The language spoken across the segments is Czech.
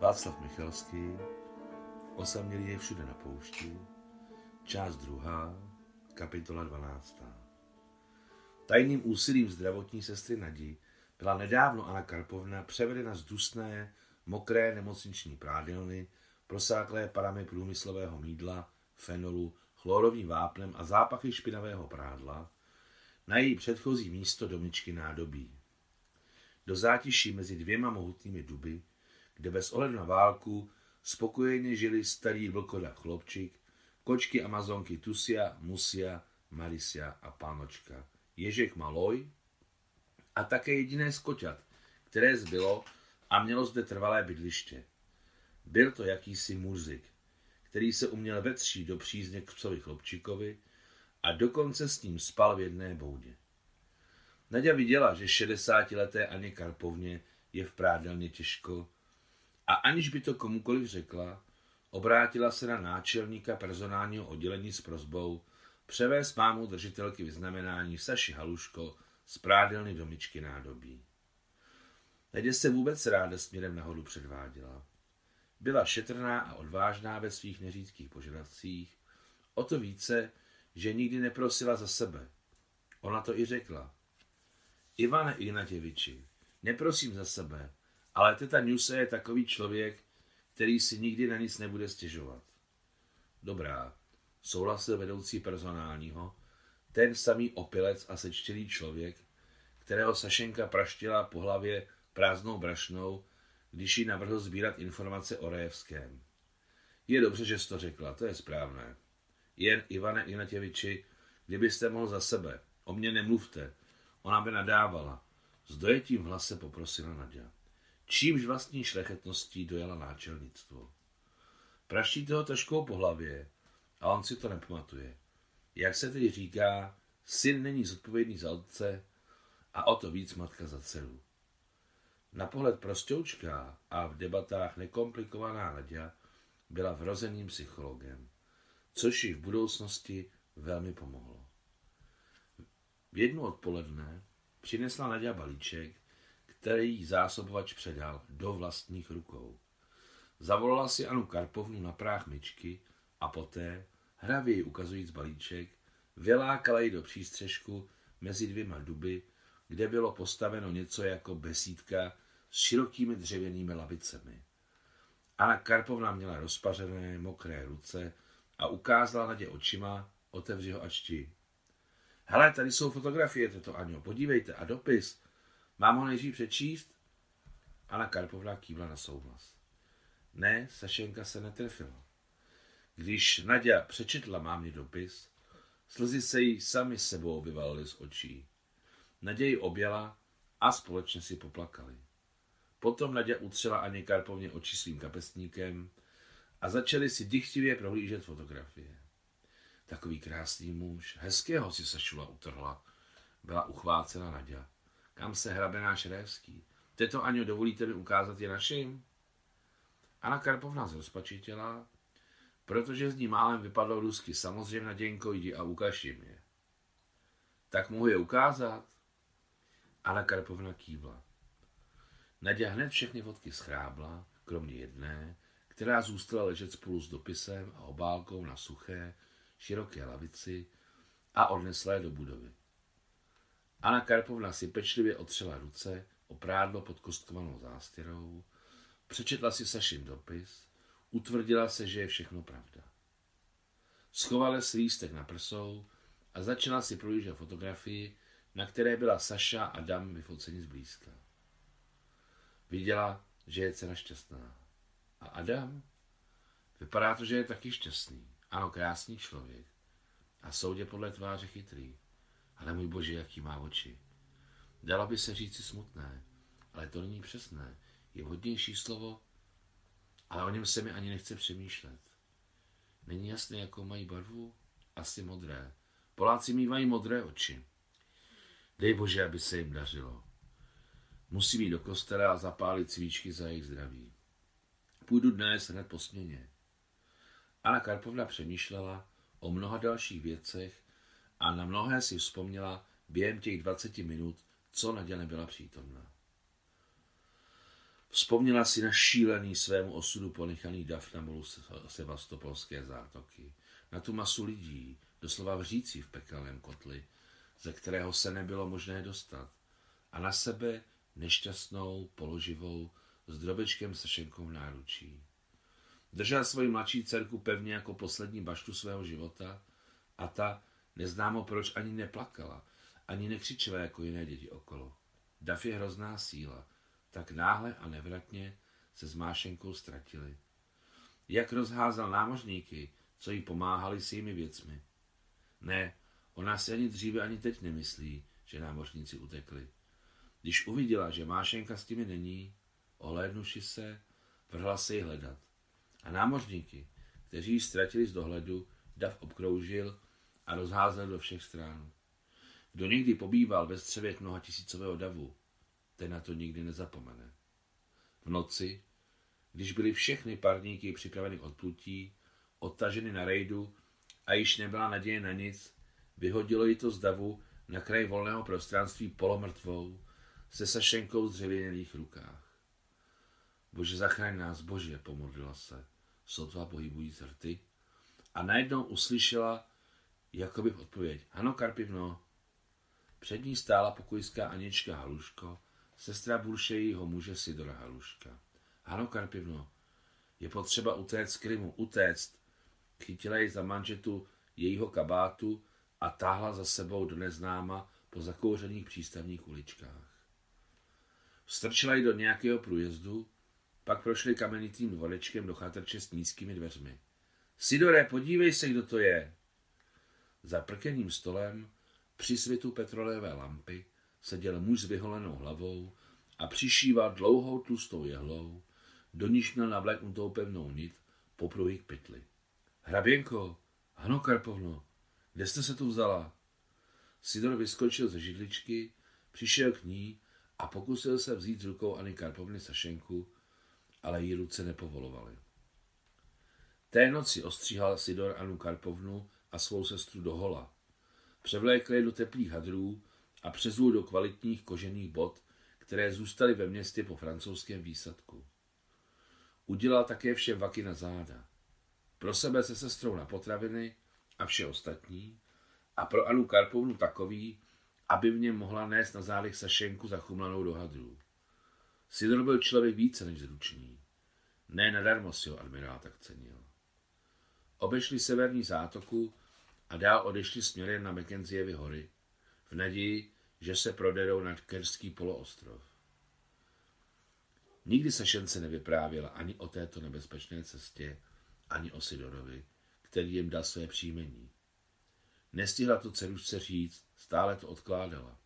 Václav Michalský, Osamělý je všude na poušti, část druhá, kapitola 12. Tajným úsilím zdravotní sestry Nadi byla nedávno Anna Karpovna převedena z dusné, mokré nemocniční prádelny, prosáklé parami průmyslového mídla, fenolu, chlorovým vápnem a zápachy špinavého prádla, na její předchozí místo domičky nádobí. Do zátiší mezi dvěma mohutnými duby, kde bez ohledu na válku spokojeně žili starý vlkoda chlopčik, kočky amazonky Tusia, Musia, Marisia a Pánočka, Ježek Maloj a také jediné z koťat, které zbylo a mělo zde trvalé bydliště. Byl to jakýsi murzik, který se uměl vetřít do přízně k psovi chlopčikovi a dokonce s ním spal v jedné boudě. Nadia viděla, že 60-leté Aně Karpovně je v prádelně těžko a aniž by to komukoliv řekla, obrátila se na náčelníka personálního oddělení s prozbou převést mámu držitelky vyznamenání Saši Haluško z prádelny domičky nádobí. Nadia se vůbec ráda směrem nahoru předváděla. Byla šetrná a odvážná ve svých neřídkých požadavcích, o to více, že nikdy neprosila za sebe. Ona to i řekla. Ivane Ignatěviči, neprosím za sebe, ale teta Nuse je takový člověk, který si nikdy na nic nebude stěžovat. Dobrá, souhlasil vedoucí personálního, ten samý opilec a sečtělý člověk, kterého Sašenka praštila po hlavě prázdnou brašnou, když jí navrhl sbírat informace o Rejevském. Je dobře, že jsi to řekla, to je správné. Jen, Ivane Ignatěviči, kdybyste mohl za sebe, o mě nemluvte. Ona by nadávala. S dojetím v hlase poprosila Nadia. Čímž vlastní šlechetností dojela náčelnictvo. Praští toho taškou po hlavě a on si to nepamatuje. Jak se tedy říká, syn není zodpovědný za otce a o to víc matka za dceru. Na pohled prostoučká a v debatách nekomplikovaná Nadia byla vrozeným psychologem což jí v budoucnosti velmi pomohlo. V jednu odpoledne přinesla Nadia balíček, který zásobovač předal do vlastních rukou. Zavolala si Anu Karpovnu na práh myčky a poté, hravě ukazujíc balíček, vylákala ji do přístřežku mezi dvěma duby, kde bylo postaveno něco jako besídka s širokými dřevěnými lavicemi. Anna Karpovna měla rozpařené, mokré ruce a ukázala Nadě očima, otevři ho a čti. Hele, tady jsou fotografie, toto Aňo, podívejte, a dopis. Mám ho nejdřív přečíst? Anna Karpovna kývla na souhlas. Ne, Sašenka se netrefila. Když Nadia přečetla mámě dopis, slzy se jí sami sebou vyvalily z očí. Naději ji objela a společně si poplakali. Potom Nadia utřela Aně Karpovně oči svým kapesníkem a začali si dychtivě prohlížet fotografie. Takový krásný muž, hezkého si Sašula utrhla, byla uchvácena Nadia. Kam se hrabe náš Révský? Teto Aňo, dovolíte mi ukázat je našim? Anna Karpovna zrozpačitila, protože z ní málem vypadlo rusky. Samozřejmě, Naděnko, jdi a ukaž jim je. Tak mohu je ukázat? Anna Karpovna kývla. Nadia hned všechny fotky schrábla, kromě jedné, která zůstala ležet spolu s dopisem a obálkou na suché, široké lavici a odnesla je do budovy. Anna Karpovna si pečlivě otřela ruce o prádlo pod kostkovanou zástěrou, přečetla si Sašin dopis, utvrdila se, že je všechno pravda. Schovala si lístek na prsou a začala si projíždět fotografii, na které byla Saša a Dam vyfoceni zblízka. Viděla, že je dcera šťastná. A Adam? Vypadá to, že je taky šťastný. Ano, krásný člověk. A soudě podle tváře chytrý. Ale můj bože, jaký má oči. Dalo by se říci smutné, ale to není přesné. Je vhodnější slovo, ale o něm se mi ani nechce přemýšlet. Není jasné, jakou mají barvu? Asi modré. Poláci mývají modré oči. Dej bože, aby se jim dařilo. Musí jít do kostela a zapálit svíčky za jejich zdraví. Půjdu dnes hned po směně. Anna Karpovna přemýšlela o mnoha dalších věcech a na mnohé si vzpomněla během těch 20 minut, co Naděja nebyla přítomná. Vzpomněla si na šílený svému osudu ponechaný dav na molu sevastopolské zátoky, na tu masu lidí, doslova vřící v pekelném kotli, ze kterého se nebylo možné dostat, a na sebe nešťastnou, položivou, s drobečkem sršenkou v náručí. Držel svoji mladší dcerku pevně jako poslední baštu svého života a ta, neznámo proč, ani neplakala, ani nekřičela jako jiné děti okolo. Dav je hrozná síla, tak náhle a nevratně se s Mášenkou ztratili. Jak rozházel námořníky, co jí pomáhali s jejími věcmi. Ne, ona si ani dříve, ani teď nemyslí, že námořníci utekli. Když uviděla, že Mášenka s těmi není, ohlédnuši se, vrhla se ji hledat. A námořníky, kteří ji ztratili z dohledu, dav obkroužil a rozházel do všech stran. Kdo někdy pobýval ve střevě mnoha tisícového davu, ten na to nikdy nezapomene. V noci, když byly všechny parníky připraveny k odplutí, odtaženy na rejdu a již nebyla naděje na nic, vyhodilo ji to z davu na kraj volného prostranství polomrtvou se sašenkou v dřevěných rukách. Bože, zachraň nás, Bože, pomodlila se, sotva pohybují rty a najednou uslyšela jakoby v odpověď. Ano, Karpivno. Před ní stála pokojská Anička Haluško, sestra Bulšejího muže Sidora Haluška. Ano, Karpivno, je potřeba utéct z Krymu, utéct. Chytila ji za manžetu jejího kabátu a táhla za sebou do neznáma po zakouřených přístavních uličkách. Strčila ji do nějakého průjezdu, pak prošli kamenitým dvorečkem do chatrče s nízkými dveřmi. Sidore, podívej se, kdo to je. Za prkeným stolem, při světu petrolejové lampy, seděl muž s vyholenou hlavou a přišíval dlouhou tlustou jehlou, do níž měl navléknutou pevnou nit, popruhy k pytli. Hraběnko, Hano Karpovno, kde jste se tu vzala? Sidor vyskočil ze židličky, přišel k ní a pokusil se vzít rukou Ani Karpovny Sašenku, ale jí ruce nepovolovaly. Té noci ostříhal Sidor Anu Karpovnu a svou sestru do hola. Převlékl je do teplých hadrů a přezul do kvalitních kožených bot, které zůstaly ve městě po francouzském výsadku. Udělal také vše vaky na záda. Pro sebe se sestrou na potraviny a vše ostatní a pro Anu Karpovnu takový, aby v něm mohla nést na zádech sašenku zachumlanou do hadrů. Sidor byl člověk více než zručný. Ne nadarmo si ho admirál tak cenil. Obešli severní zátoku a dál odešli směrem na Mackenzievy hory, v naději, že se proderou nad Kerský poloostrov. Nikdy se Šence nevyprávěla ani o této nebezpečné cestě, ani o Sidorovi, který jim dal své příjmení. Nestihla to dcerušce říct, stále to odkládala.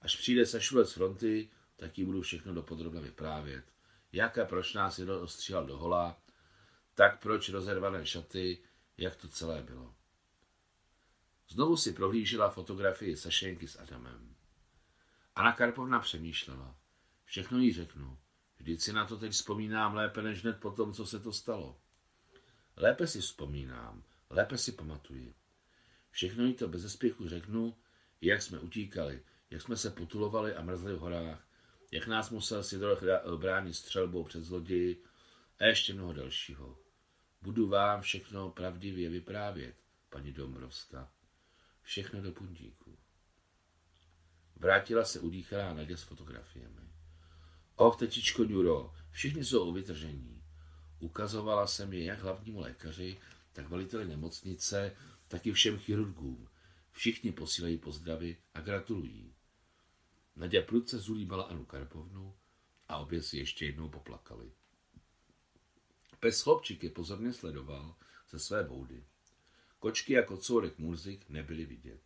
Až přijde Sašulec z fronty, tak jí budu všechno dopodrobna vyprávět. Jak a proč nás jedno ostříhal do hola, tak proč rozervané šaty, jak to celé bylo. Znovu si prohlížela fotografii Sašenky s Adamem. Anna Karpovna přemýšlela. Všechno jí řeknu. Vždyť si na to teď vzpomínám lépe než hned po tom, co se to stalo. Lépe si vzpomínám, lépe si pamatuji. Všechno jí to bez zespěchu řeknu, jak jsme utíkali, jak jsme se potulovali a mrzli v horách, jak nás musel Sidor bránit střelbou před zloději a ještě mnoho dalšího. Budu vám všechno pravdivě vyprávět, paní Dombrovská. Všechno do pundíku. Vrátila se udýchalá Nadě s fotografiemi. Och, tetičko Ňuro, všichni jsou vytržení. Ukazovala jsem je jak hlavnímu lékaři, tak veliteli nemocnice, tak i všem chirurgům. Všichni posílají pozdravy a gratulují. Nadě prudce zulíbala Anu Karpovnu a obě si ještě jednou poplakali. Pes chlopčík je pozorně sledoval ze své boudy. Kočky jako courek Murzik nebyly vidět.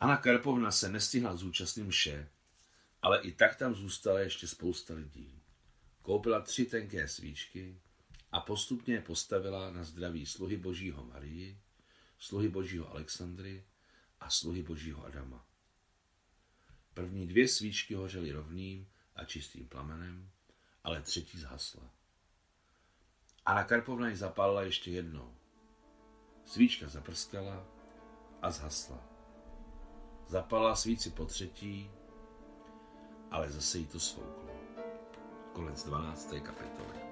Anna Karpovna se nestihla zúčastnit mše, ale i tak tam zůstala ještě spousta lidí. Koupila tři tenké svíčky a postupně je postavila na zdraví sluhy božího Marii, sluhy božího Alexandry a sluhy božího Adama. První dvě svíčky hořely rovným a čistým plamenem, ale třetí zhasla. Anna Karpovna ji zapálila ještě jednou. Svíčka zaprskala a zhasla. Zapala svíci po třetí, ale zase jí to svouklo. Konec 12. kapitoly.